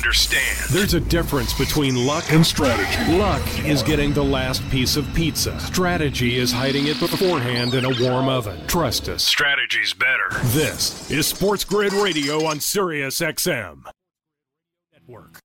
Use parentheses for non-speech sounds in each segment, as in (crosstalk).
understand. There's a difference between luck and strategy. Luck is getting the last piece of pizza. Strategy is hiding it beforehand in a warm oven. Trust us. Strategy's better. This is Sports Grid Radio on Sirius XM. Network.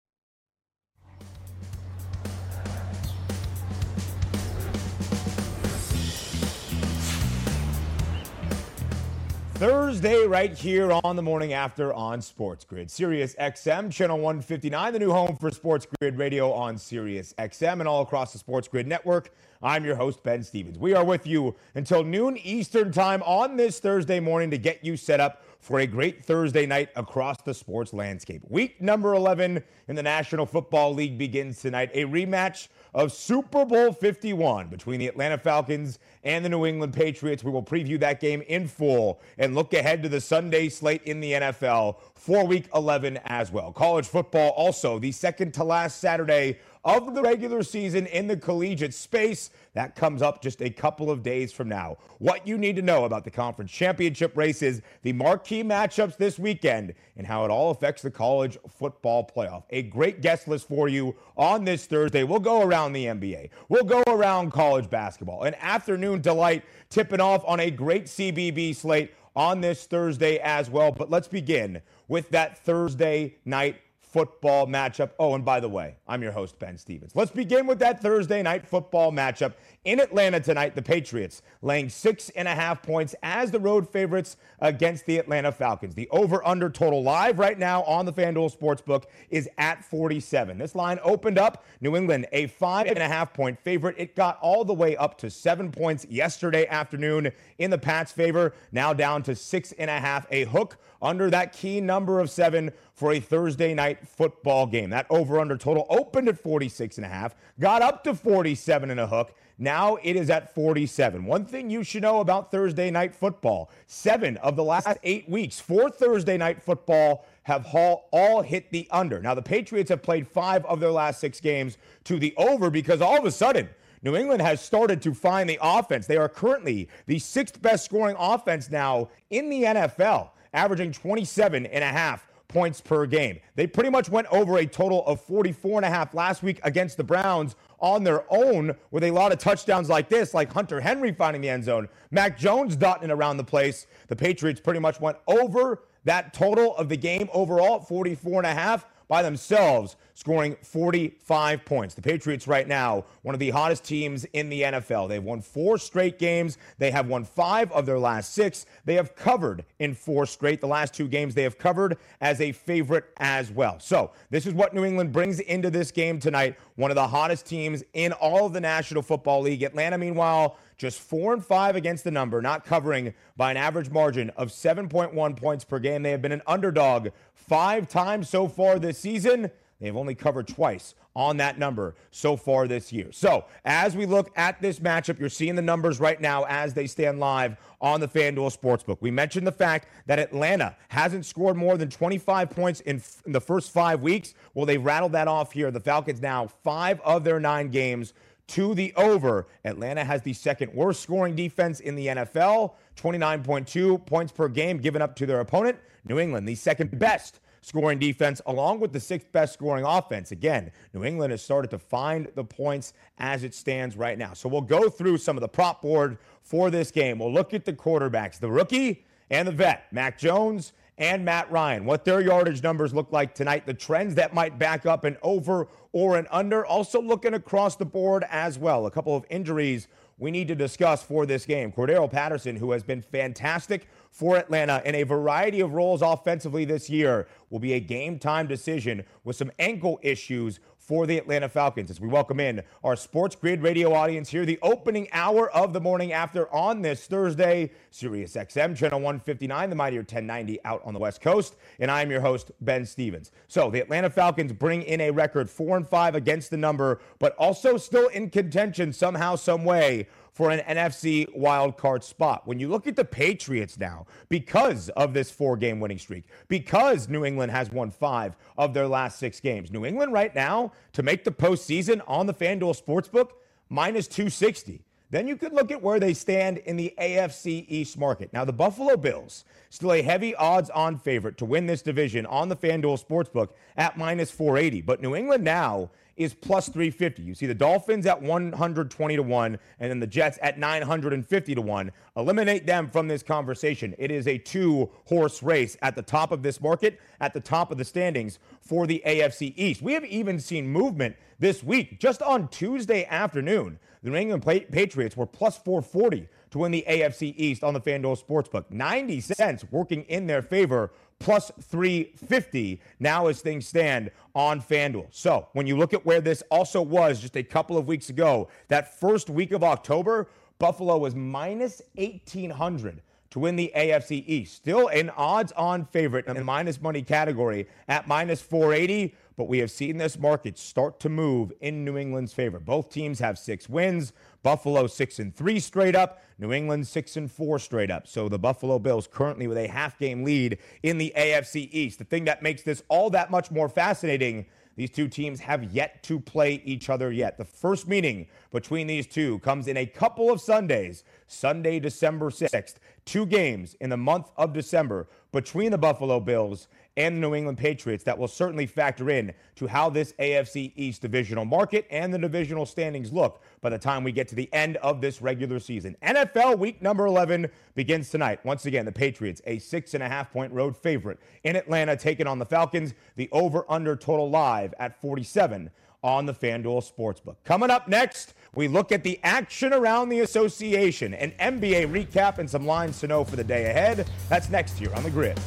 Thursday, right here on the morning after on Sports Grid. Sirius XM, channel 159, the new home for Sports Grid Radio on Sirius XM and all across the Sports Grid network. I'm your host, Ben Stevens. We are with you until noon Eastern time on this Thursday morning to get you set up for a great Thursday night across the sports landscape. Week number 11 in the National Football League begins tonight. A rematch of Super Bowl 51 between the Atlanta Falcons and the New England Patriots. We will preview that game in full and look ahead to the Sunday slate in the NFL for week 11 as well. College football also the second to last Saturday of the regular season in the collegiate space. That comes up just a couple of days from now. What you need to know about the conference championship races, the marquee matchups this weekend, and how it all affects the college football playoff. A great guest list for you on this Thursday. We'll go around the NBA, we'll go around college basketball. An afternoon delight tipping off on a great CBB slate on this Thursday as well. But let's begin with that Thursday night football matchup. Oh, and by the way, I'm your host, Ben Stevens. Let's begin with that Thursday night football matchup in Atlanta tonight. The Patriots laying six and a half points as the road favorites against the Atlanta Falcons. The over under total live right now on the FanDuel Sportsbook is at 47. This line opened up New England a five and a half point favorite. It got all the way up to seven points yesterday afternoon in the Pats' favor. Now down to six and a half. A hook under that key number of seven for a Thursday night football game. That over under total opened at 46 and a half, got up to 47 and a hook. Now it is at 47. One thing you should know about Thursday night football seven of the last eight weeks for Thursday night football have all hit the under. Now, the Patriots have played five of their last six games to the over because all of a sudden, New England has started to find the offense. They are currently the sixth best scoring offense now in the NFL, averaging 27 and a half points per game. They pretty much went over a total of 44 and a half last week against the Browns on their own with a lot of touchdowns like this, like Hunter Henry finding the end zone, Mac Jones dotting around the place. The Patriots pretty much went over that total of the game overall at 44 and a half by themselves, scoring 45 points. The Patriots, right now, one of the hottest teams in the NFL. They've won four straight games. They have won five of their last six. They have covered in four straight. The last two games they have covered as a favorite as well. So, this is what New England brings into this game tonight. One of the hottest teams in all of the National Football League. Atlanta, meanwhile, just four and five against the number, not covering by an average margin of 7.1 points per game. They have been an underdog five times so far this season. They have only covered twice on that number so far this year. So, as we look at this matchup, you're seeing the numbers right now as they stand live on the FanDuel Sportsbook. We mentioned the fact that Atlanta hasn't scored more than 25 points in, f- in the first five weeks. Well, they rattled that off here. The Falcons now, five of their nine games to the over. Atlanta has the second worst scoring defense in the NFL, 29.2 points per game given up to their opponent. New England, the second best scoring defense, along with the sixth best scoring offense. Again, New England has started to find the points as it stands right now. So we'll go through some of the prop board for this game. We'll look at the quarterbacks, the rookie and the vet, Mac Jones and Matt Ryan, what their yardage numbers look like tonight, the trends that might back up an over or an under. Also looking across the board as well. A couple of injuries we need to discuss for this game. Cordarrelle Patterson, who has been fantastic for Atlanta in a variety of roles offensively this year, will be a game time decision with some ankle issues for the Atlanta Falcons as we welcome in our Sports Grid radio audience here, the opening hour of the morning after on this Thursday, Sirius XM, channel 159, the Mighty 1090 out on the West Coast. And I'm your host, Ben Stevens. So the Atlanta Falcons bring in a record four and five against the number, but also still in contention somehow, some way for an NFC wildcard spot. When you look at the Patriots now, because of this four game winning streak, because New England has won five of their last six games, New England right now to make the postseason on the FanDuel Sportsbook, minus 260. then you could look at where they stand in the AFC East market. Now, the Buffalo Bills, still a heavy odds on favorite to win this division on the FanDuel Sportsbook at minus 480. But New England now is plus 350. You see the Dolphins at 120 to 1 and then the Jets at 950 to 1. Eliminate them from this conversation. It is a two horse race at the top of this market, at the top of the standings for the AFC East. We have even seen movement this week. Just on Tuesday afternoon, the New England Patriots were plus 440 to win the AFC East on the FanDuel Sportsbook. 90 cents working in their favor plus 350 now as things stand on FanDuel. So when you look at where this also was just a couple of weeks ago, that first week of October, Buffalo was minus 1800 to win the AFC East. Still an odds on favorite in the minus money category at minus 480 but we have seen this market start to move in New England's favor. Both teams have six wins. Buffalo six and three straight up. New England six and four straight up. So the Buffalo Bills currently with a half game lead in the AFC East. The thing that makes this all that much more fascinating. These two teams have yet to play each other yet. The first meeting between these two comes in a couple of Sundays, Sunday, December 6th. Two games in the month of December between the Buffalo Bills and the New England Patriots that will certainly factor in to how this AFC East divisional market and the divisional standings look by the time we get to the end of this regular season. NFL week number 11 begins tonight. Once again, the Patriots, a six and a half point road favorite in Atlanta, taking on the Falcons. The over under total live at 47 on the FanDuel Sportsbook. Coming up next, we look at the action around the association, an NBA recap, and some lines to know for the day ahead. That's next here on the grid.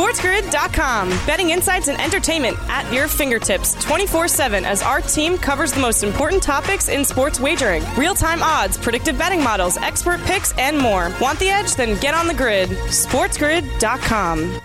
SportsGrid.com. Betting insights and entertainment at your fingertips 24 7 as our team covers the most important topics in sports wagering real time odds, predictive betting models, expert picks, and more. Want the edge? Then get on the grid. SportsGrid.com.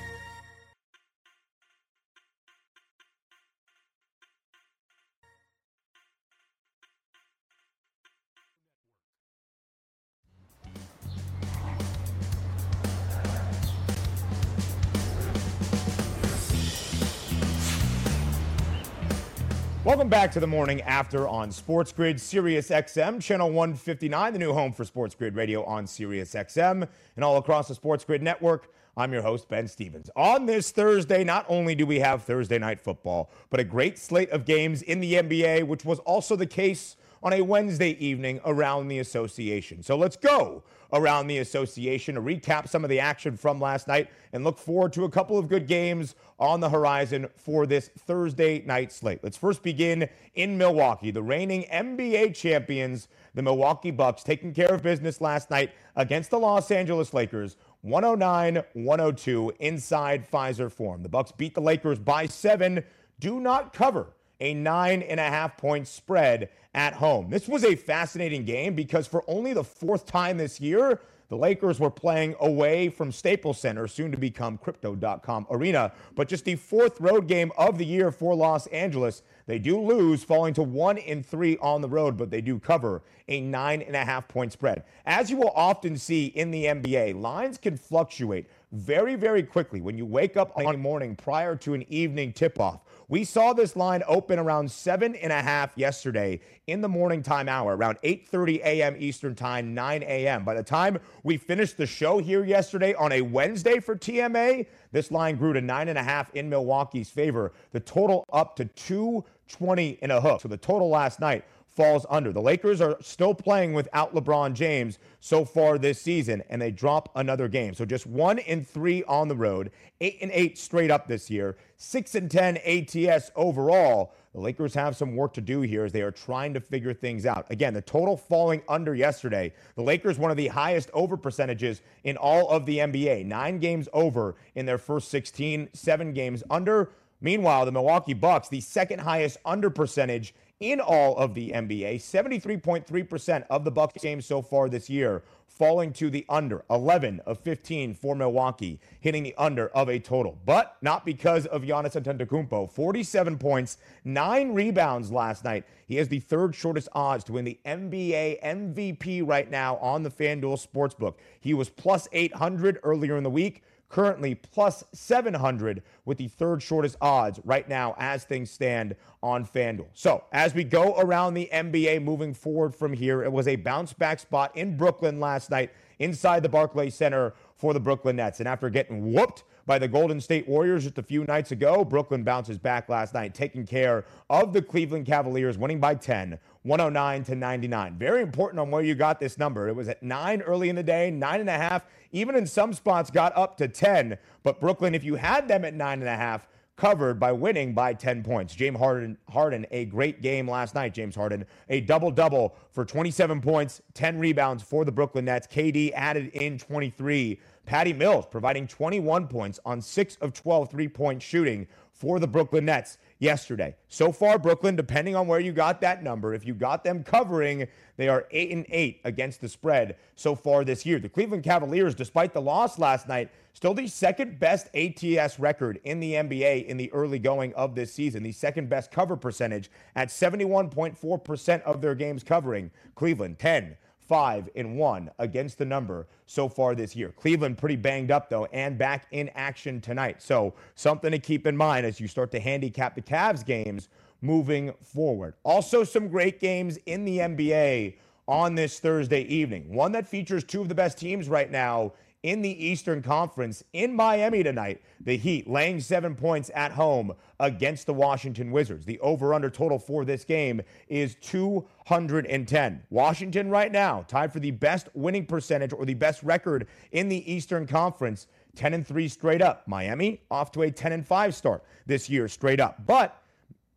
Welcome back to the morning after on Sports Grid, Sirius XM, channel 159, the new home for Sports Grid Radio on Sirius XM and all across the Sports Grid network. I'm your host, Ben Stevens. On this Thursday, not only do we have Thursday night football, but a great slate of games in the NBA, which was also the case on a Wednesday evening around the association. So let's go around the association to recap some of the action from last night and look forward to a couple of good games on the horizon for this Thursday night slate. Let's first begin in Milwaukee. The reigning NBA champions, the Milwaukee Bucks, taking care of business last night against the Los Angeles Lakers. 109-102 inside Fiserv Forum. The Bucks beat the Lakers by seven. Do not cover a nine and a half point spread at home. This was a fascinating game because for only the fourth time this year, the Lakers were playing away from Staples Center, soon to become Crypto.com Arena. But just the fourth road game of the year for Los Angeles. They do lose, falling to one in three on the road, but they do cover a nine and a half point spread. As you will often see in the NBA, lines can fluctuate very, very quickly when you wake up on a morning prior to an evening tip off. We saw this line open around seven and a half yesterday in the morning time hour, around 8:30 a.m. Eastern Time, 9 a.m. By the time we finished the show here yesterday on a Wednesday for TMA, this line grew to nine and a half in Milwaukee's favor. The total up to 220 and a hook. So the total last night falls under. The Lakers are still playing without LeBron James so far this season, and they drop another game. So just one in three on the road, eight and eight straight up this year, six and 10 ATS overall. The Lakers have some work to do here as they are trying to figure things out. Again, the total falling under yesterday. The Lakers, one of the highest over percentages in all of the NBA, nine games over in their first 16, seven games under. Meanwhile, the Milwaukee Bucks, the second highest under percentage in all of the NBA. 73.3% of the Bucks games so far this year falling to the under. 11 of 15 for Milwaukee, hitting the under of a total. But not because of Giannis Antetokounmpo. 47 points, 9 rebounds last night. He has the third shortest odds to win the NBA MVP right now on the FanDuel Sportsbook. He was plus 800 earlier in the week currently plus 700 with the third shortest odds right now as things stand on FanDuel. So, as we go around the NBA moving forward from here, it was a bounce back spot in Brooklyn last night inside the Barclays Center for the Brooklyn Nets. And after getting whooped by the Golden State Warriors just a few nights ago, Brooklyn bounces back last night, taking care of the Cleveland Cavaliers, winning by 10, 109 to 99. Very important on where you got this number. It was at nine early in the day, nine and a half, even in some spots got up to 10. But Brooklyn, if you had them at nine and a half, covered by winning by 10 points. James Harden, Harden, a great game last night. James Harden, a double double for 27 points, 10 rebounds for the Brooklyn Nets. KD added in 23 Patty Mills providing 21 points on 6 of 12 three point shooting for the Brooklyn Nets yesterday. So far, Brooklyn, depending on where you got that number, if you got them covering, they are 8 and 8 against the spread so far this year. The Cleveland Cavaliers, despite the loss last night, still the second best ATS record in the NBA in the early going of this season. The second best cover percentage at 71.4% of their games covering. Cleveland 10 five and one against the number so far this year. Cleveland pretty banged up though and back in action tonight. So something to keep in mind as you start to handicap the Cavs games moving forward. Also some great games in the NBA on this Thursday evening. One that features two of the best teams right now in the Eastern Conference in Miami tonight. The Heat laying seven points at home against the Washington Wizards. The over under total for this game is 210. Washington, right now, tied for the best winning percentage or the best record in the Eastern Conference. 10 and 3 straight up. Miami off to a 10 and 5 start this year straight up. But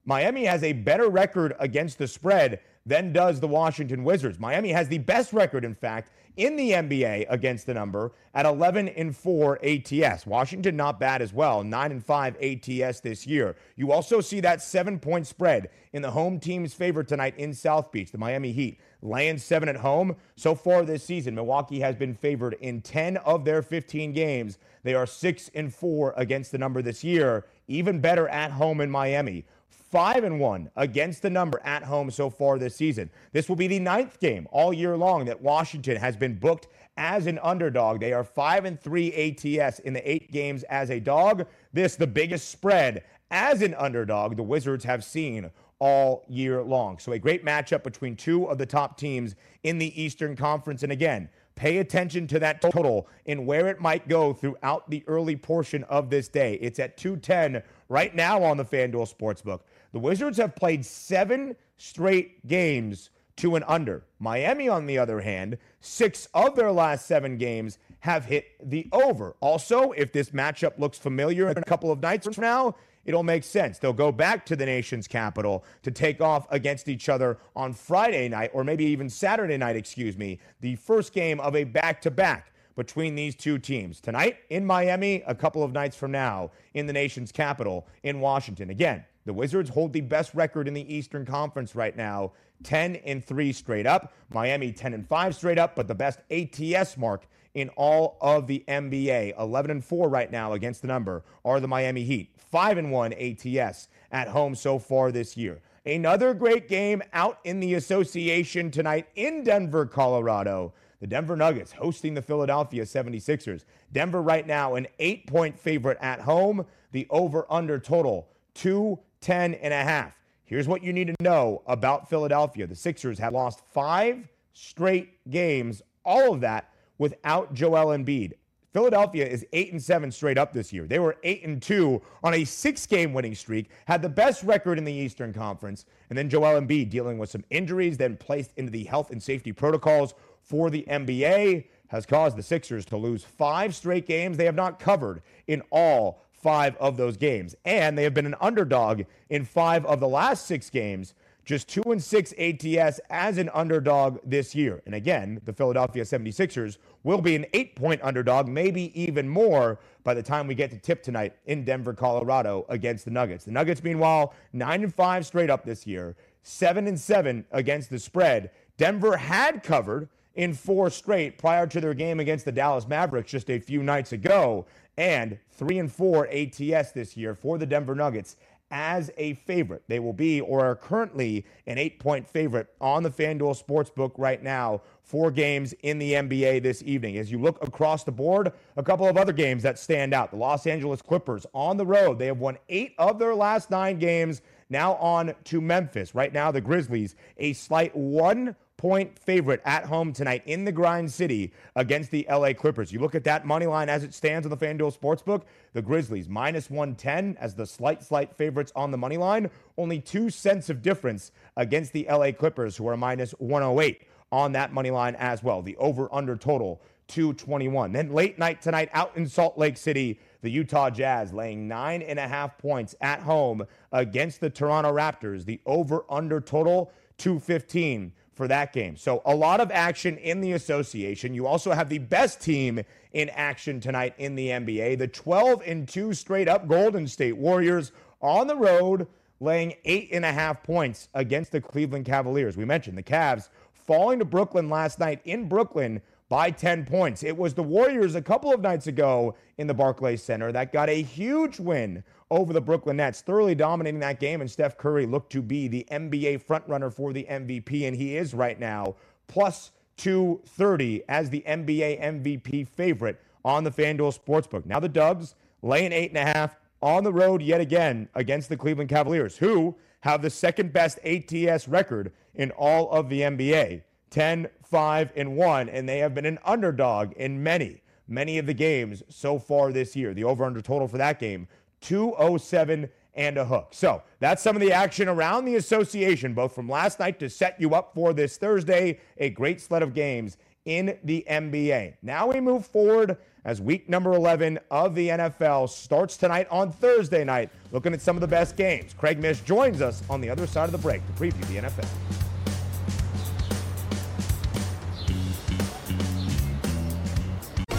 Miami has a better record against the spread than does the Washington Wizards. Miami has the best record, in fact, in the NBA against the number at 11 and 4 ATS. Washington not bad as well, 9 and 5 ATS this year. You also see that 7-point spread in the home team's favor tonight in South Beach, the Miami Heat laying 7 at home. So far this season, Milwaukee has been favored in 10 of their 15 games. They are 6 and 4 against the number this year, even better at home in Miami five and one against the number at home so far this season. This will be the ninth game all year long that Washington has been booked as an underdog. They are five and three ATS in the eight games as a dog. This the biggest spread as an underdog the Wizards have seen all year long. So a great matchup between two of the top teams in the Eastern Conference. And again, pay attention to that total and where it might go throughout the early portion of this day. It's at 210 right now on the FanDuel Sportsbook. The Wizards have played seven straight games to an under. Miami, on the other hand, six of their last seven games have hit the over. Also, if this matchup looks familiar in a couple of nights from now, it'll make sense. They'll go back to the nation's capital to take off against each other on Friday night, or maybe even Saturday night, excuse me, the first game of a back to back between these two teams. Tonight in Miami, a couple of nights from now in the nation's capital in Washington. Again, the Wizards hold the best record in the Eastern Conference right now, 10 and 3 straight up. Miami 10 and 5 straight up, but the best ATS mark in all of the NBA. 11 and 4 right now against the number are the Miami Heat. 5 and 1 ATS at home so far this year. Another great game out in the association tonight in Denver, Colorado. The Denver Nuggets hosting the Philadelphia 76ers. Denver right now an 8-point favorite at home. The over under total 2 10 and a half. Here's what you need to know about Philadelphia. The Sixers have lost five straight games, all of that without Joel Embiid. Philadelphia is 8 and 7 straight up this year. They were 8 and 2 on a 6-game winning streak, had the best record in the Eastern Conference, and then Joel Embiid dealing with some injuries then placed into the health and safety protocols for the NBA has caused the Sixers to lose 5 straight games they have not covered in all five of those games. And they have been an underdog in five of the last six games, just two and six ATS as an underdog this year. And again, the Philadelphia 76ers will be an eight point underdog, maybe even more by the time we get to tip tonight in Denver, Colorado against the Nuggets. The Nuggets, meanwhile, nine and five straight up this year, seven and seven against the spread. Denver had covered in four straight prior to their game against the Dallas Mavericks just a few nights ago, and three and four ATS this year for the Denver Nuggets as a favorite. They will be or are currently an eight point favorite on the FanDuel Sportsbook right now. Four games in the NBA this evening. As you look across the board, a couple of other games that stand out. The Los Angeles Clippers on the road. They have won eight of their last nine games. Now on to Memphis. Right now, the Grizzlies, a slight one point favorite at home tonight in the grind city against the LA Clippers. You look at that money line as it stands on the FanDuel Sportsbook, the Grizzlies minus 110 as the slight, slight favorites on the money line. Only two cents of difference against the LA Clippers, who are minus 108 on that money line as well. The over under total 221. Then late night tonight out in Salt Lake City, the Utah Jazz laying nine and a half points at home against the Toronto Raptors. The over under total 215 for that game. So a lot of action in the association. You also have the best team in action tonight in the NBA. The 12 and 2 straight up Golden State Warriors on the road laying eight and a half points against the Cleveland Cavaliers. We mentioned the Cavs falling to Brooklyn last night in Brooklyn by 10 points. It was the Warriors a couple of nights ago in the Barclays Center that got a huge win over the Brooklyn Nets, thoroughly dominating that game. And Steph Curry looked to be the NBA frontrunner for the MVP, and he is right now, plus 230 as the NBA MVP favorite on the FanDuel Sportsbook. Now the Dubs laying eight and a half on the road yet again against the Cleveland Cavaliers, who have the second best ATS record in all of the NBA 10, 5, and 1. And they have been an underdog in many, many of the games so far this year. The over under total for that game 207 and a hook. So that's some of the action around the association, both from last night to set you up for this Thursday. A great sled of games in the NBA. Now we move forward as week number 11 of the NFL starts tonight on Thursday night, looking at some of the best games. Craig Mish joins us on the other side of the break to preview the NFL.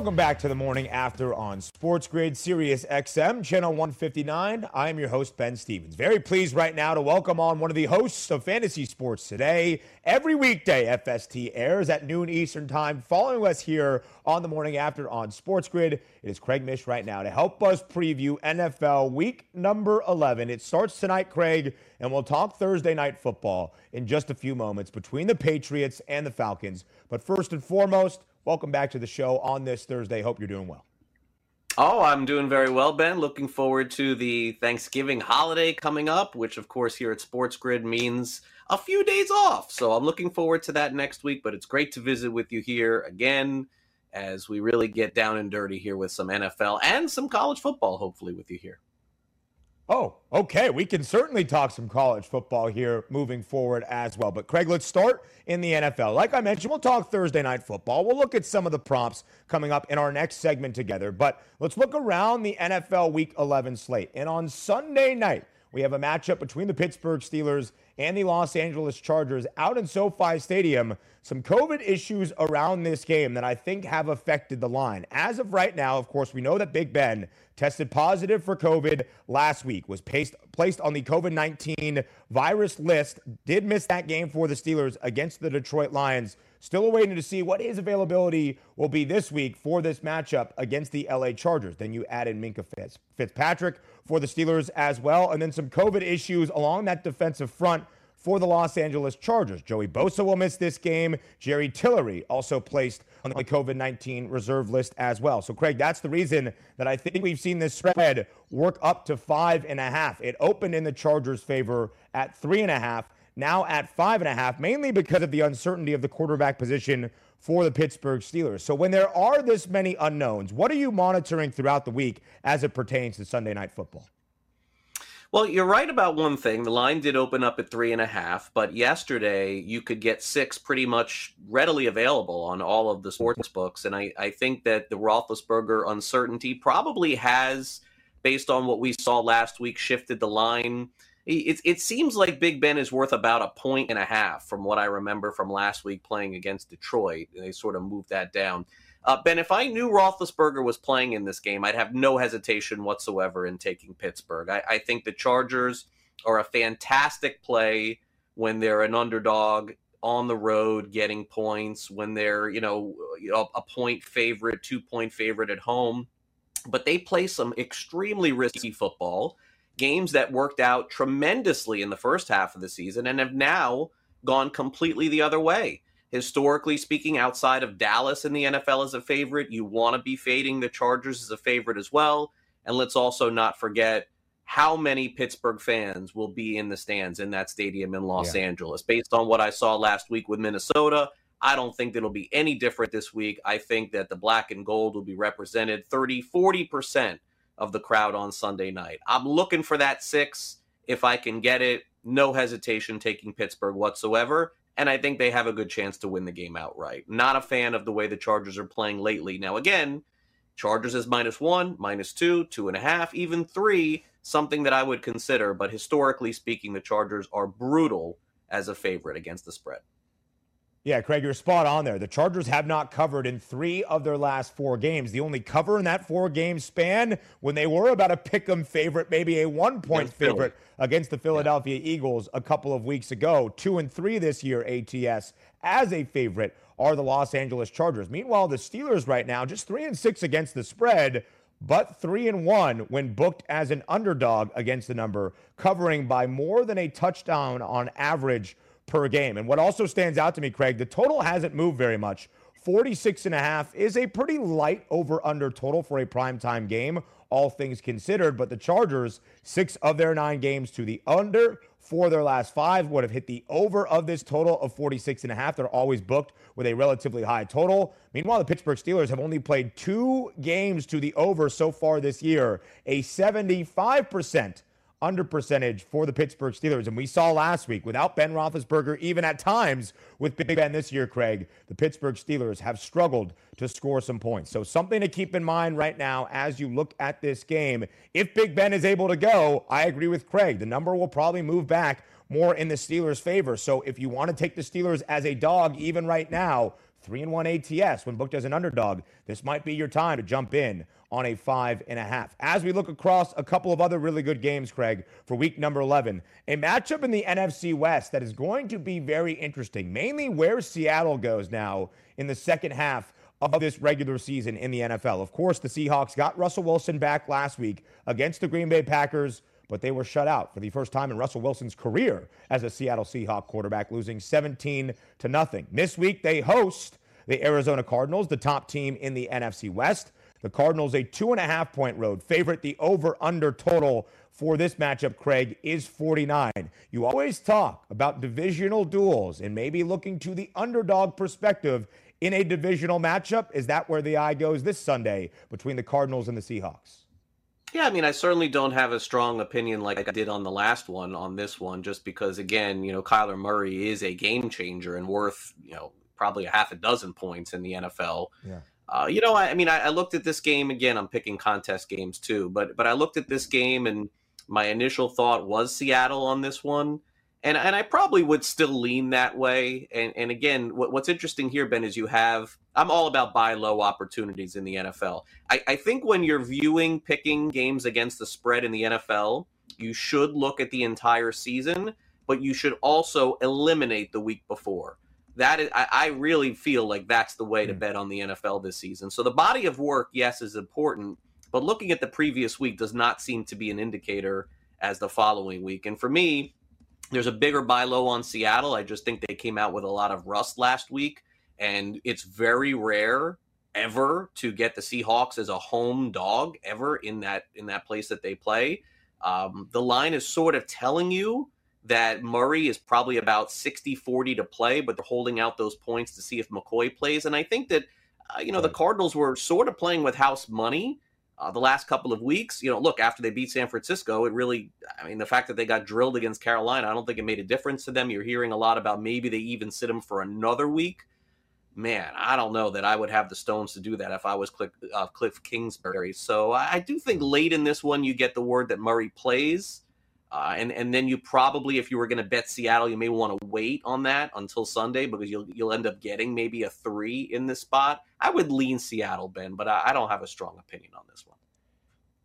Welcome back to the morning after on Sports Grid Sirius XM, channel 159. I am your host, Ben Stevens. Very pleased right now to welcome on one of the hosts of Fantasy Sports Today. Every weekday, FST airs at noon Eastern Time. Following us here on the morning after on Sports Grid, it is Craig Mish right now to help us preview NFL week number 11. It starts tonight, Craig, and we'll talk Thursday night football in just a few moments between the Patriots and the Falcons. But first and foremost, Welcome back to the show on this Thursday. Hope you're doing well. Oh, I'm doing very well, Ben. Looking forward to the Thanksgiving holiday coming up, which, of course, here at Sports Grid means a few days off. So I'm looking forward to that next week. But it's great to visit with you here again as we really get down and dirty here with some NFL and some college football, hopefully, with you here. Oh, okay. We can certainly talk some college football here moving forward as well. But, Craig, let's start in the NFL. Like I mentioned, we'll talk Thursday night football. We'll look at some of the prompts coming up in our next segment together. But let's look around the NFL Week 11 slate. And on Sunday night, we have a matchup between the Pittsburgh Steelers and the Los Angeles Chargers out in SoFi Stadium. Some COVID issues around this game that I think have affected the line. As of right now, of course, we know that Big Ben tested positive for COVID last week, was placed, placed on the COVID 19 virus list, did miss that game for the Steelers against the Detroit Lions. Still waiting to see what his availability will be this week for this matchup against the LA Chargers. Then you add in Minkah Fitz, Fitzpatrick for the Steelers as well, and then some COVID issues along that defensive front for the Los Angeles Chargers. Joey Bosa will miss this game. Jerry Tillery also placed on the COVID 19 reserve list as well. So, Craig, that's the reason that I think we've seen this spread work up to five and a half. It opened in the Chargers' favor at three and a half, now at five and a half, mainly because of the uncertainty of the quarterback position for the Pittsburgh Steelers. So, when there are this many unknowns, what are you monitoring throughout the week as it pertains to Sunday night football? Well, you're right about one thing. The line did open up at three and a half, but yesterday you could get six pretty much readily available on all of the sports books. And I, I think that the Roethlisberger uncertainty probably has, based on what we saw last week, shifted the line. It, it seems like Big Ben is worth about a point and a half from what I remember from last week playing against Detroit. They sort of moved that down. Uh, ben, if I knew Roethlisberger was playing in this game, I'd have no hesitation whatsoever in taking Pittsburgh. I, I think the Chargers are a fantastic play when they're an underdog on the road getting points, when they're, you know, a point favorite, two point favorite at home. But they play some extremely risky football, games that worked out tremendously in the first half of the season and have now gone completely the other way historically speaking, outside of Dallas in the NFL as a favorite, you want to be fading the Chargers as a favorite as well. And let's also not forget how many Pittsburgh fans will be in the stands in that stadium in Los yeah. Angeles. Based on what I saw last week with Minnesota, I don't think it'll be any different this week. I think that the black and gold will be represented 30, 40% of the crowd on Sunday night. I'm looking for that six. If I can get it, no hesitation taking Pittsburgh whatsoever and I think they have a good chance to win the game outright. Not a fan of the way the Chargers are playing lately. Now, again, Chargers is minus one, minus two, two and a half, even three, something that I would consider. But historically speaking, the Chargers are brutal as a favorite against the spread. Yeah, Craig, you're spot on there. The Chargers have not covered in three of their last four games. The only cover in that four game span when they were about a pick 'em favorite, maybe a one point favorite against the Philadelphia yeah. Eagles a couple of weeks ago. Two and three this year, ATS as a favorite are the Los Angeles Chargers. Meanwhile, the Steelers right now just three and six against the spread but three and one when booked as an underdog against the number, covering by more than a touchdown on average per game. And what also stands out to me, Craig, the total hasn't moved very much. 46 and a half is a pretty light over under total for a primetime game, all things considered. But the Chargers, six of their nine games to the under, for their last five would have hit the over of this total of 46 and a half. They're always booked with a relatively high total. Meanwhile, the Pittsburgh Steelers have only played two games to the over so far this year, a 75% under percentage for the Pittsburgh Steelers. And we saw last week, without Ben Roethlisberger, even at times with Big Ben this year, Craig, the Pittsburgh Steelers have struggled to score some points. So something to keep in mind right now as you look at this game. If Big Ben is able to go, I agree with Craig. The number will probably move back more in the Steelers' favor. So if you want to take the Steelers as a dog, even right now, three and one ATS when booked as an underdog, this might be your time to jump in on a five and a half. As we look across a couple of other really good games, Craig, for week number 11, a matchup in the NFC West that is going to be very interesting, mainly where Seattle goes now in the second half of this regular season in the NFL. Of course, the Seahawks got Russell Wilson back last week against the Green Bay Packers, but they were shut out for the first time in Russell Wilson's career as a Seattle Seahawk quarterback, losing 17 to nothing. This week they host the Arizona Cardinals, the top team in the NFC West. The Cardinals, a two and a half point road favorite. The over under total for this matchup, Craig, is 49. You always talk about divisional duels and maybe looking to the underdog perspective in a divisional matchup. Is that where the eye goes this Sunday between the Cardinals and the Seahawks? Yeah, I mean, I certainly don't have a strong opinion like I did on the last one on this one, just because, again, you know, Kyler Murray is a game changer and worth, you know, probably a half a dozen points in the NFL. Yeah. Uh, you know, I, I mean, I, I, looked at this game again. I'm picking contest games too, but but I looked at this game and my initial thought was Seattle on this one, and and I probably would still lean that way. And and again, what, what's interesting here, Ben, is you have I'm all about buy low opportunities in the NFL. I, I think when you're viewing picking games against the spread in the NFL, you should look at the entire season, but you should also eliminate the week before that is, I, I, really feel like that's the way to hmm. bet on the NFL this season. So the body of work, yes, is important, but looking at the previous week does not seem to be an indicator as the following week. And for me, there's a bigger buy low on Seattle. I just think they came out with a lot of rust last week, and it's very rare ever to get the Seahawks as a home dog ever in that in that place that they play. Um, the line is sort of telling you that Murray is probably about 60 40 to play, but they're holding out those points to see if McCoy plays. And I think that, uh, you know, the Cardinals were sort of playing with house money uh, the last couple of weeks. You know, look, after they beat San Francisco, it really, I mean, the fact that they got drilled against Carolina, I don't think it made a difference to them. You're hearing a lot about maybe they even sit them for another week. Man, I don't know that I would have the stones to do that if I was Cliff, uh, Cliff Kingsbury. So I, I do think late in this one, you get the word that Murray plays. Uh, and and then you probably, if you were going to bet Seattle, you may want to wait on that until Sunday because you'll you'll end up getting maybe a three in this spot. I would lean Seattle, Ben, but I, I don't have a strong opinion on this one.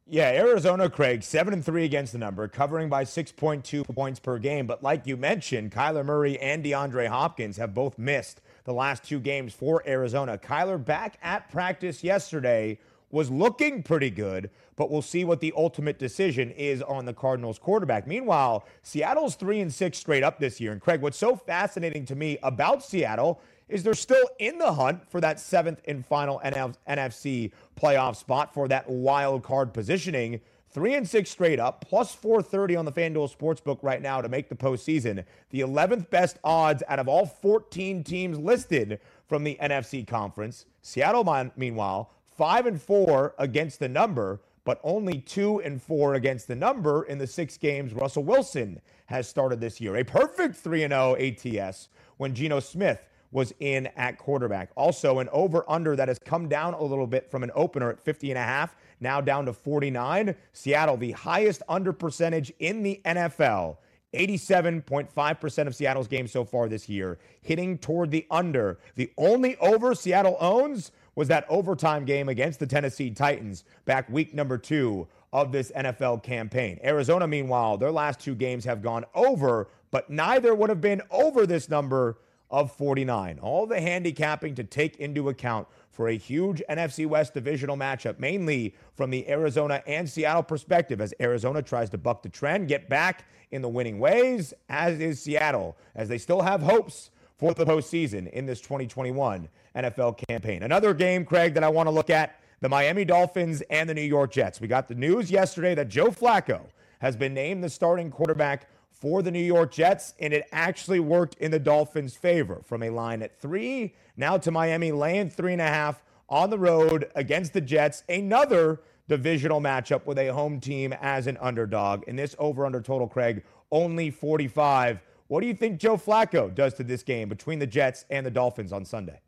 Yeah, Arizona, Craig, seven and three against the number, covering by six point two points per game. But like you mentioned, Kyler Murray and DeAndre Hopkins have both missed the last two games for Arizona. Kyler back at practice yesterday was looking pretty good, but we'll see what the ultimate decision is on the Cardinals quarterback. Meanwhile, Seattle's 3 and 6 straight up this year. And Craig, what's so fascinating to me about Seattle is they're still in the hunt for that seventh and final NFC playoff spot for that wild card positioning. Three and six straight up, plus 430 on the FanDuel Sportsbook right now to make the postseason. The 11th best odds out of all 14 teams listed from the NFC conference. Seattle, meanwhile, five and four against the number, but only two and four against the number in the six games Russell Wilson has started this year. A perfect 3 0 ATS when Geno Smith was in at quarterback. Also, an over under that has come down a little bit from an opener at 50 and a half, now down to 49. Seattle, the highest under percentage in the NFL. 87.5% of Seattle's games so far this year, hitting toward the under. The only over Seattle owns was that overtime game against the Tennessee Titans back week number two of this NFL campaign. Arizona, meanwhile, their last two games have gone over, but neither would have been over this number of 49. All the handicapping to take into account for a huge NFC West divisional matchup, mainly from the Arizona and Seattle perspective, as Arizona tries to buck the trend, get back in the winning ways, as is Seattle, as they still have hopes for the postseason in this 2021 NFL campaign. Another game, Craig, that I want to look at the Miami Dolphins and the New York Jets. We got the news yesterday that Joe Flacco has been named the starting quarterback for the New York Jets, and it actually worked in the Dolphins' favor from a line at three now to Miami laying three and a half on the road against the Jets. Another divisional matchup with a home team as an underdog. And this over under total, Craig, only 45. What do you think Joe Flacco does to this game between the Jets and the Dolphins on Sunday?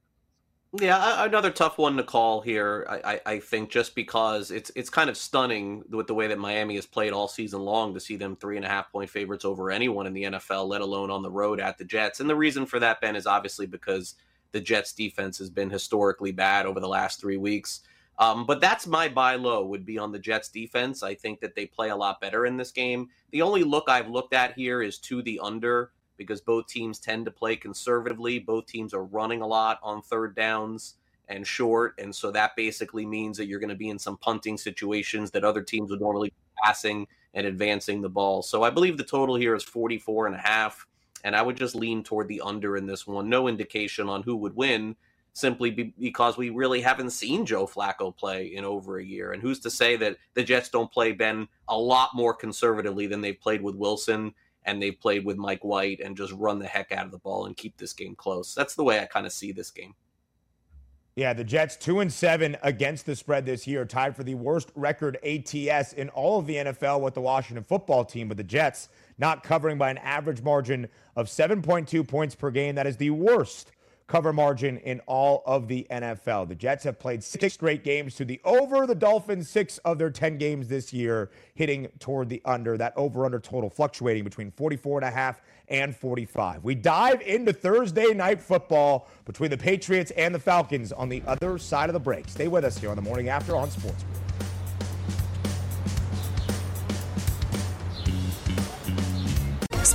Yeah, another tough one to call here. I, I, think just because it's it's kind of stunning with the way that Miami has played all season long to see them three and a half point favorites over anyone in the NFL, let alone on the road at the Jets. And the reason for that, Ben, is obviously because the Jets defense has been historically bad over the last three weeks. Um, but that's my buy low would be on the Jets defense. I think that they play a lot better in this game. The only look I've looked at here is to the under because both teams tend to play conservatively. Both teams are running a lot on third downs and short. And so that basically means that you're going to be in some punting situations that other teams would normally be passing and advancing the ball. So I believe the total here is 44 and a half. And I would just lean toward the under in this one. No indication on who would win simply be, because we really haven't seen Joe Flacco play in over a year. And who's to say that the Jets don't play Ben a lot more conservatively than they've played with Wilson and they've played with Mike White and just run the heck out of the ball and keep this game close. That's the way I kind of see this game. Yeah, the Jets two and seven against the spread this year, tied for the worst record ATS in all of the NFL with the Washington football team. But the Jets not covering by an average margin of 7.2 points per game. That is the worst cover margin in all of the NFL. The Jets have played six straight games to the over. The Dolphins, six of their 10 games this year, hitting toward the under. That over under total fluctuating between 44 and a half and 45. We dive into Thursday night football between the Patriots and the Falcons on the other side of the break. Stay with us here on the morning after on Sports.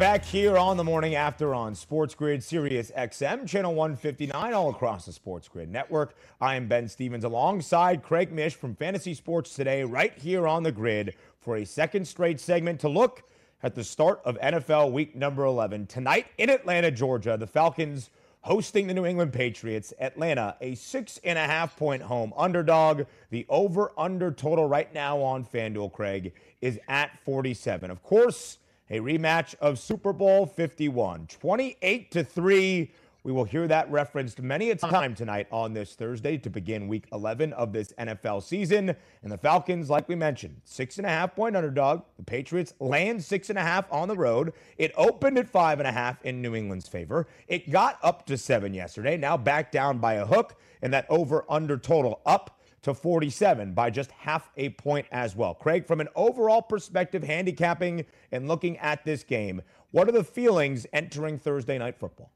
back here on the morning after on Sports Grid Sirius XM, channel 159, all across the Sports Grid network. I am Ben Stevens alongside Craig Mish from Fantasy Sports Today, right here on the grid for a second straight segment to look at the start of NFL week number 11. Tonight in Atlanta, Georgia, the Falcons hosting the New England Patriots. Atlanta, a six and a half point home underdog. The over under total right now on FanDuel, Craig, is at 47. Of course, a rematch of Super Bowl 51. 28 to 3. We will hear that referenced many a time tonight on this Thursday to begin week 11 of this NFL season. And the Falcons, like we mentioned, six and a half point underdog. The Patriots land six and a half on the road. It opened at five and a half in New England's favor. It got up to seven yesterday, now back down by a hook, and that over under total up to 47 by just half a point as well. Craig, from an overall perspective, handicapping and looking at this game, what are the feelings entering Thursday night football?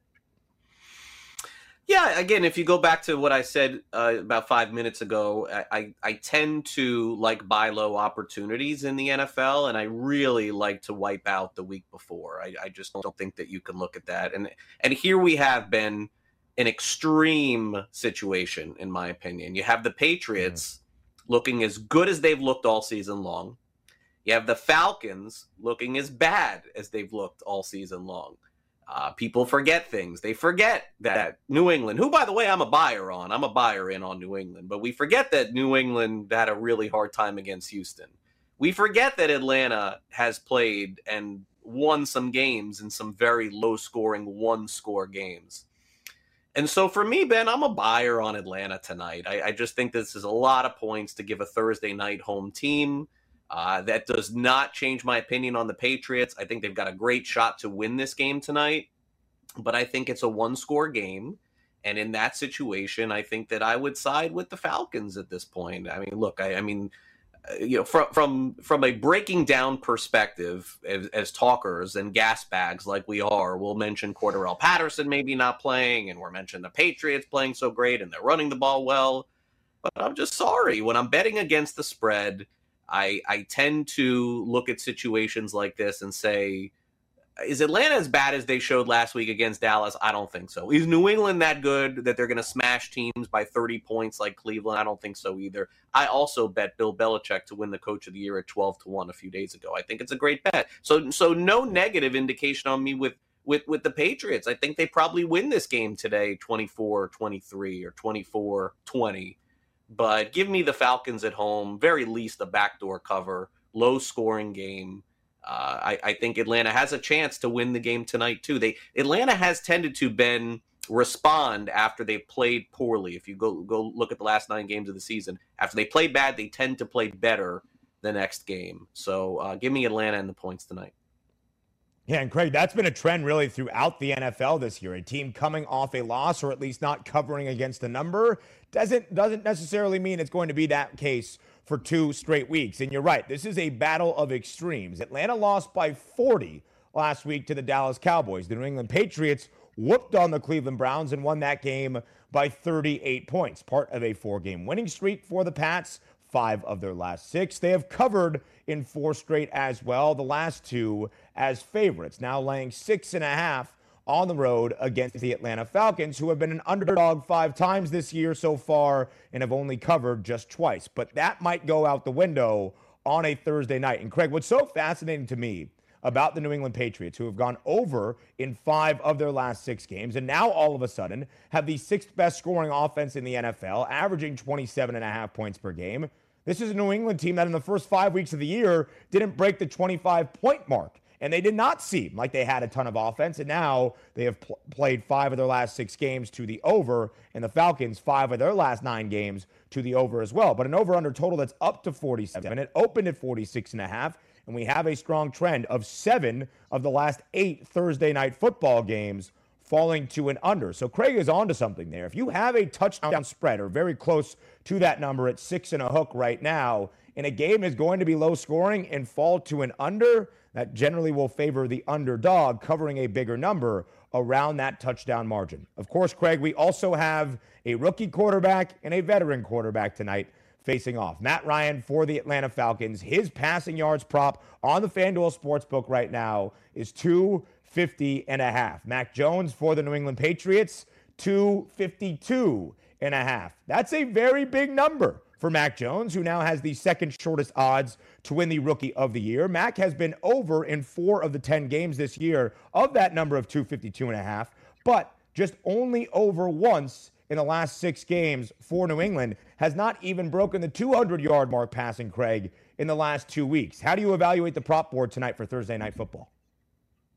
Yeah, again, if you go back to what I said uh, about five minutes ago, I, I, I, tend to like buy low opportunities in the NFL, and I really like to wipe out the week before. I, I just don't think that you can look at that. And and here we have been an extreme situation, in my opinion. You have the Patriots mm. looking as good as they've looked all season long. You have the Falcons looking as bad as they've looked all season long. Uh, people forget things. They forget that New England, who, by the way, I'm a buyer on, I'm a buyer in on New England, but we forget that New England had a really hard time against Houston. We forget that Atlanta has played and won some games in some very low scoring one score games. And so for me, Ben, I'm a buyer on Atlanta tonight. I, I, just think this is a lot of points to give a Thursday night home team. Uh, that does not change my opinion on the Patriots. I think they've got a great shot to win this game tonight, but I think it's a one score game. And in that situation, I think that I would side with the Falcons at this point. I mean, look, I, I mean, Uh, you know, from from from a breaking down perspective, as, as, talkers and gas bags like we are, we'll mention Cordarrelle Patterson maybe not playing, and we're mentioning the Patriots playing so great and they're running the ball well. But I'm just sorry when I'm betting against the spread, I I tend to look at situations like this and say is Atlanta as bad as they showed last week against Dallas? I don't think so. Is New England that good that they're going to smash teams by 30 points like Cleveland? I don't think so either. I also bet Bill Belichick to win the coach of the year at 12 to 1 a few days ago. I think it's a great bet. So so no negative indication on me with with with the Patriots. I think they probably win this game today 24-23 or 24-20. But give me the Falcons at home, very least a backdoor cover, low scoring game uh, I, I, think Atlanta has a chance to win the game tonight too. They Atlanta has tended to been respond after they've played poorly. If you go go look at the last nine games of the season, after they play bad, they tend to play better the next game. So uh, give me Atlanta and the points tonight. Yeah, and Craig, that's been a trend really throughout the NFL this year. A team coming off a loss or at least not covering against the number doesn't doesn't necessarily mean it's going to be that case for two straight weeks. And you're right, this is a battle of extremes. Atlanta lost by 40 last week to the Dallas Cowboys. The New England Patriots whooped on the Cleveland Browns and won that game by 38 points, part of a four game winning streak for the Pats. Five of their last six. They have covered in four straight as well, the last two as favorites, now laying six and a half on the road against the Atlanta Falcons, who have been an underdog five times this year so far and have only covered just twice. But that might go out the window on a Thursday night. And Craig, what's so fascinating to me about the New England Patriots, who have gone over in five of their last six games, and now all of a sudden have the sixth best scoring offense in the NFL, averaging 27 and a half points per game. This is a New England team that in the first five weeks of the year didn't break the 25 point mark. And they did not seem like they had a ton of offense. And now they have pl- played five of their last six games to the over, and the Falcons five of their last nine games to the over as well. But an over under total that's up to 47. It opened at 46 and a half. And we have a strong trend of seven of the last eight Thursday night football games falling to an under. So Craig is onto something there. If you have a touchdown spread or very close to that number at six and a hook right now, and a game is going to be low scoring and fall to an under, that generally will favor the underdog covering a bigger number around that touchdown margin. Of course, Craig, we also have a rookie quarterback and a veteran quarterback tonight facing off. Matt Ryan for the Atlanta Falcons. His passing yards prop on the FanDuel Sportsbook right now is 250 and a half. Mac Jones for the New England Patriots, 252 and a half. That's a very big number for Mac Jones, who now has the second shortest odds to win the Rookie of the Year. Mac has been over in four of the 10 games this year of that number of 252 and a half, but just only over once in the last six games for New England, has not even broken the 200 yard mark passing Craig in the last two weeks. How do you evaluate the prop board tonight for Thursday night football?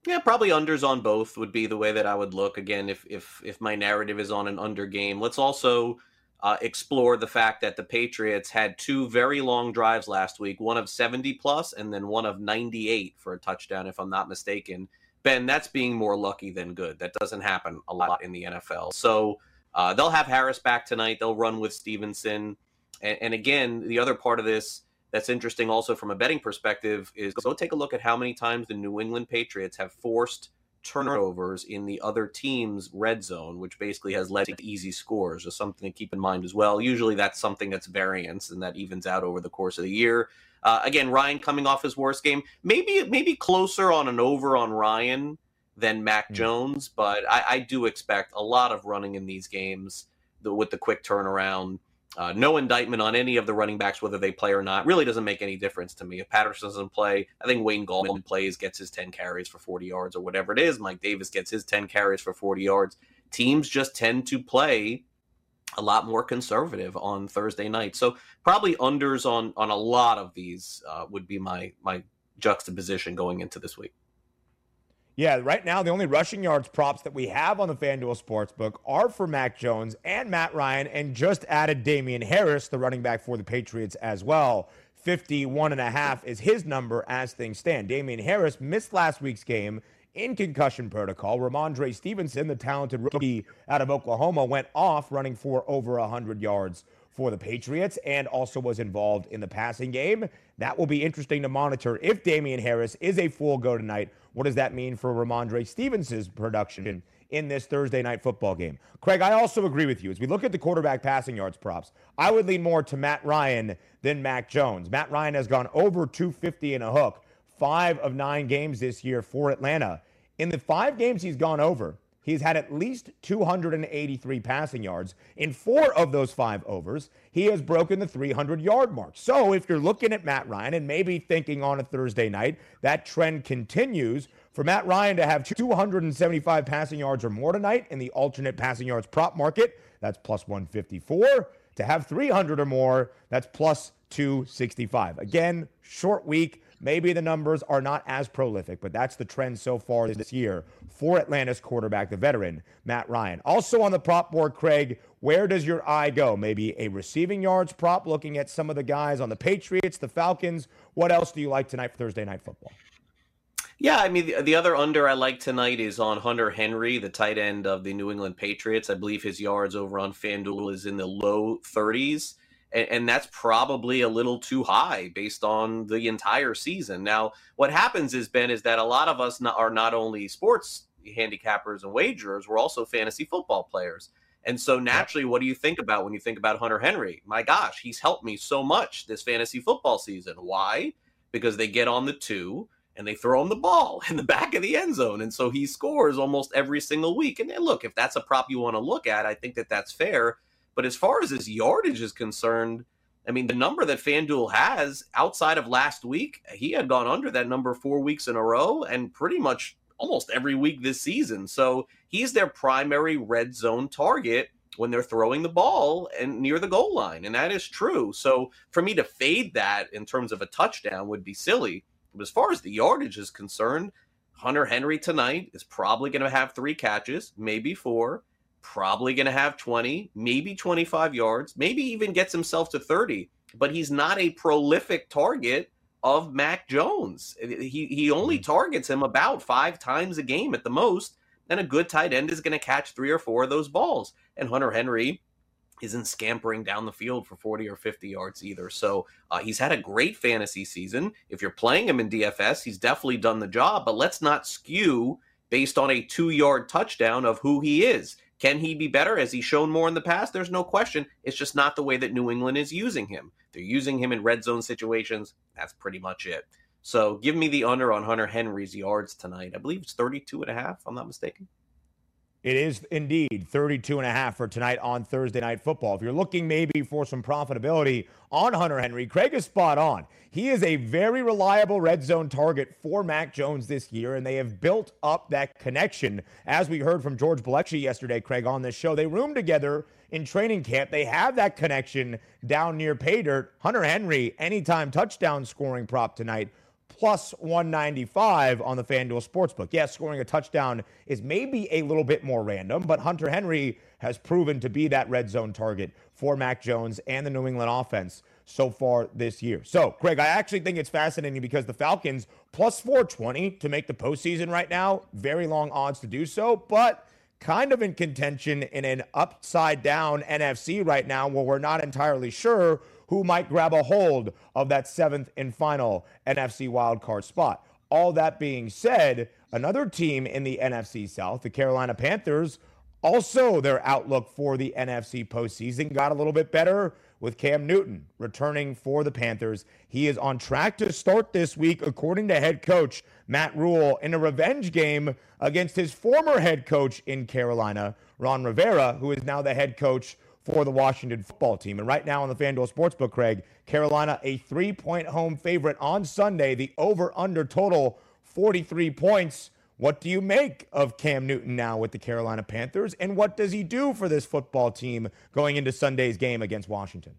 Yeah, probably unders on both would be the way that I would look. Again, if if if my narrative is on an under game, let's also uh, explore the fact that the Patriots had two very long drives last week, one of 70 plus and then one of 98 for a touchdown, if I'm not mistaken. Ben, that's being more lucky than good. That doesn't happen a lot in the NFL. So uh, they'll have Harris back tonight. They'll run with Stevenson. And, and again, the other part of this that's interesting also from a betting perspective is go take a look at how many times the New England Patriots have forced turnovers in the other team's red zone, which basically has led to easy scores, just something to keep in mind as well. Usually that's something that's variance and that evens out over the course of the year. Uh, again, Ryan coming off his worst game, maybe maybe closer on an over on Ryan than Mac mm. Jones, but I, I, do expect a lot of running in these games the, with the quick turnaround. Uh, no indictment on any of the running backs, whether they play or not. Really doesn't make any difference to me. If Patterson doesn't play, I think Wayne Gallman plays, gets his 10 carries for 40 yards or whatever it is. Mike Davis gets his 10 carries for 40 yards. Teams just tend to play a lot more conservative on Thursday night. So probably unders on on a lot of these uh, would be my my juxtaposition going into this week. Yeah, right now the only rushing yards props that we have on the FanDuel Sportsbook are for Mac Jones and Matt Ryan, and just added Damien Harris, the running back for the Patriots as well. 51 and a half is his number as things stand. Damien Harris missed last week's game in concussion protocol. Rhamondre Stevenson, the talented rookie out of Oklahoma, went off running for over 100 yards for the Patriots and also was involved in the passing game. That will be interesting to monitor if Damien Harris is a full go tonight what does that mean for Rhamondre Stevenson's production in this Thursday night football game? Craig, I also agree with you. As we look at the quarterback passing yards props, I would lean more to Matt Ryan than Mac Jones. Matt Ryan has gone over 250 in a hook, five of nine games this year for Atlanta. In the five games he's gone over, He's had at least 283 passing yards. In four of those five overs, he has broken the 300 yard mark. So if you're looking at Matt Ryan and maybe thinking on a Thursday night that trend continues, for Matt Ryan to have 275 passing yards or more tonight in the alternate passing yards prop market, that's plus 154. To have 300 or more, that's plus 265. Again, short week. Maybe the numbers are not as prolific, but that's the trend so far this year for Atlanta's quarterback, the veteran, Matt Ryan. Also on the prop board, Craig, where does your eye go? Maybe a receiving yards prop, looking at some of the guys on the Patriots, the Falcons. What else do you like tonight for Thursday Night Football? Yeah, I mean, the, the, other under I like tonight is on Hunter Henry, the tight end of the New England Patriots. I believe his yards over on FanDuel is in the low 30s and, and that's probably a little too high based on the entire season. Now, what happens is Ben is that a lot of us not, are not only sports handicappers and wagerers, we're also fantasy football players. And so naturally, what do you think about when you think about Hunter Henry? My gosh, he's helped me so much this fantasy football season. Why? Because they get on the two and they throw him the ball (laughs) in the back of the end zone. And so he scores almost every single week. And then look, if that's a prop you want to look at, I think that that's fair. But as far as his yardage is concerned, I mean, the number that FanDuel has outside of last week, he had gone under that number four weeks in a row and pretty much almost every week this season. So he's their primary red zone target when they're throwing the ball and near the goal line. And that is true. So for me to fade that in terms of a touchdown would be silly. But as far as the yardage is concerned, Hunter Henry tonight is probably going to have three catches, maybe four probably going to have 20, maybe 25 yards, maybe even gets himself to 30, but he's not a prolific target of Mac Jones. He he only mm-hmm. targets him about 5 times a game at the most, and a good tight end is going to catch 3 or 4 of those balls. And Hunter Henry isn't scampering down the field for 40 or 50 yards either. So uh, he's had a great fantasy season. If you're playing him in DFS, he's definitely done the job, but let's not skew based on a two yard touchdown of who he is. Can he be better? Has he shown more in the past? There's no question. It's just not the way that New England is using him. They're using him in red zone situations. That's pretty much it. So give me the under on Hunter Henry's yards tonight. I believe it's 32 and a half, I'm not mistaken. It is indeed 32 and a half for tonight on Thursday Night Football. If you're looking maybe for some profitability on Hunter Henry, Craig is spot on. He is a very reliable red zone target for Mac Jones this year, and they have built up that connection. As we heard from George Bilecki yesterday, Craig, on this show, they room together in training camp. They have that connection down near pay dirt. Hunter Henry, anytime touchdown scoring prop tonight plus 195 on the FanDuel Sportsbook. Yes, scoring a touchdown is maybe a little bit more random, but Hunter Henry has proven to be that red zone target for Mac Jones and the New England offense so far this year. So, Craig, I actually think it's fascinating because the Falcons plus 420 to make the postseason right now, very long odds to do so, but kind of in contention in an upside down NFC right now where we're not entirely sure who might grab a hold of that seventh and final NFC wildcard spot. All that being said, another team in the NFC South, the Carolina Panthers, also their outlook for the NFC postseason got a little bit better with Cam Newton returning for the Panthers. He is on track to start this week, according to head coach Matt Rhule in a revenge game against his former head coach in Carolina, Ron Rivera, who is now the head coach for the Washington football team. And right now on the FanDuel Sportsbook, Craig, Carolina a three point home favorite on Sunday. The over under total 43 points. What do you make of Cam Newton now with the Carolina Panthers? And what does he do for this football team going into Sunday's game against Washington?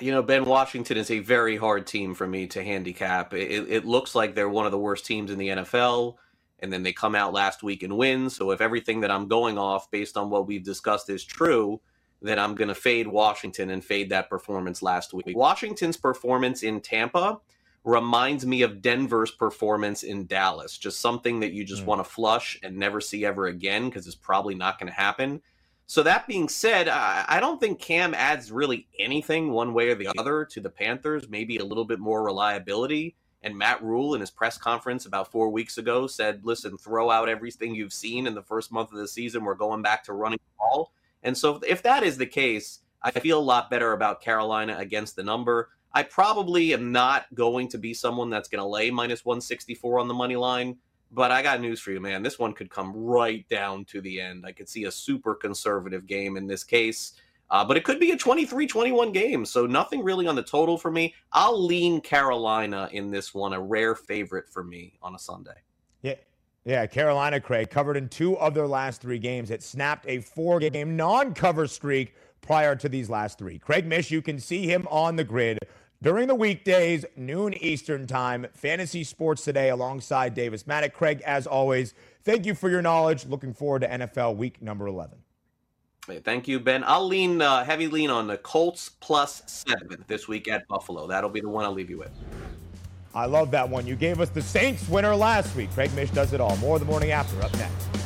You know, Ben Washington is a very hard team for me to handicap. It, it looks like they're one of the worst teams in the NFL and then they come out last week and win. So if everything that I'm going off based on what we've discussed is true, then I'm going to fade Washington and fade that performance last week. Washington's performance in Tampa reminds me of Denver's performance in Dallas, just something that you just mm. want to flush and never see ever again because it's probably not going to happen. So that being said, I don't think Cam adds really anything one way or the other to the Panthers. Maybe a little bit more reliability. And Matt Rhule in his press conference about four weeks ago said, listen, throw out everything you've seen in the first month of the season. We're going back to running the ball. And so if that is the case, I feel a lot better about Carolina against the number. I probably am not going to be someone that's going to lay minus 164 on the money line, but I got news for you, man. This one could come right down to the end. I could see a super conservative game in this case. Uh, but it could be a 23 21 game. So nothing really on the total for me. I'll lean Carolina in this one, a rare favorite for me on a Sunday. Yeah. Yeah, Carolina, Craig, covered in two of their last three games. It snapped a four game non cover streak prior to these last three. Craig Mish, you can see him on the grid during the weekdays, noon Eastern time. Fantasy Sports Today alongside Davis Mattek. Craig, as always, thank you for your knowledge. Looking forward to NFL week number 11. Thank you, Ben. I'll lean uh, heavy lean on the Colts plus seven this week at Buffalo. That'll be the one I'll leave you with. I love that one. You gave us the Saints winner last week. Craig Mish does it all. More the morning after. Up next.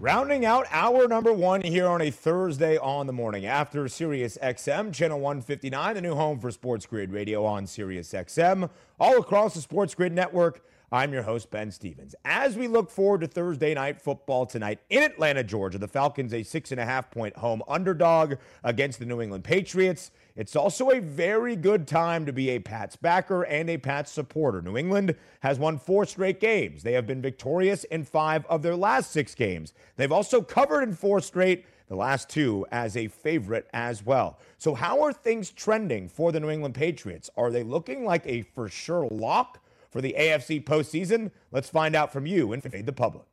Rounding out our number one here on a Thursday on the morning after Sirius XM, channel 159, the new home for Sports Grid Radio on Sirius XM, all across the Sports Grid network. I'm your host, Ben Stevens. As we look forward to Thursday night football tonight in Atlanta, Georgia, the Falcons a six and a half point home underdog against the New England Patriots. It's also a very good time to be a Pats backer and a Pats supporter. New England has won four straight games. They have been victorious in five of their last six games. They've also covered in four straight, the last two as a favorite as well. So, how are things trending for the New England Patriots? Are they looking like a for sure lock? for the AFC postseason? Let's find out from you and Fade the Public.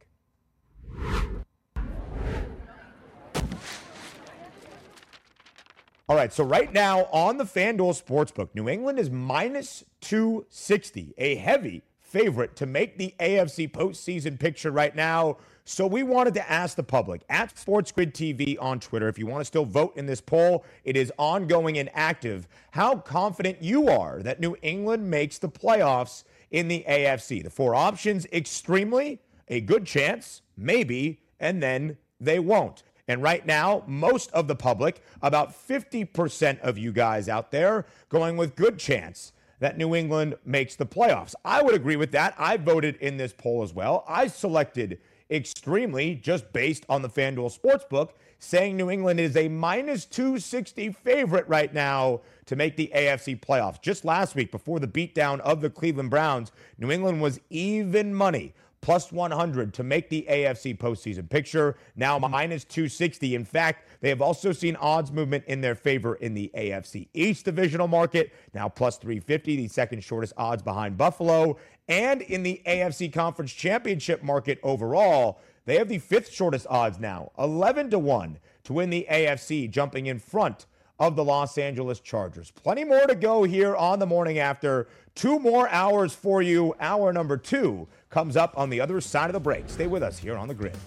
All right, so right now on the FanDuel Sportsbook, New England is minus 260, a heavy favorite to make the AFC postseason picture right now. So we wanted to ask the public at SportsGrid TV on Twitter, if you want to still vote in this poll, it is ongoing and active, how confident you are that New England makes the playoffs in the AFC. The four options extremely, a good chance, maybe, and then they won't. And right now, most of the public, about 50% of you guys out there, going with good chance that New England makes the playoffs. I would agree with that. I voted in this poll as well. I selected extremely just based on the FanDuel Sportsbook, saying New England is a minus 260 favorite right now to make the AFC playoffs. Just last week, before the beatdown of the Cleveland Browns, New England was even money plus 100 to make the AFC postseason picture. Now mm-hmm. minus 260. In fact, they have also seen odds movement in their favor in the AFC East divisional market. Now plus 350, the second shortest odds behind Buffalo. And in the AFC Conference Championship market overall, they have the fifth shortest odds now, 11 to 1 to win the AFC, jumping in front of the Los Angeles Chargers. Plenty more to go here on the morning after. Two more hours for you. Hour number two comes up on the other side of the break. Stay with us here on the grid.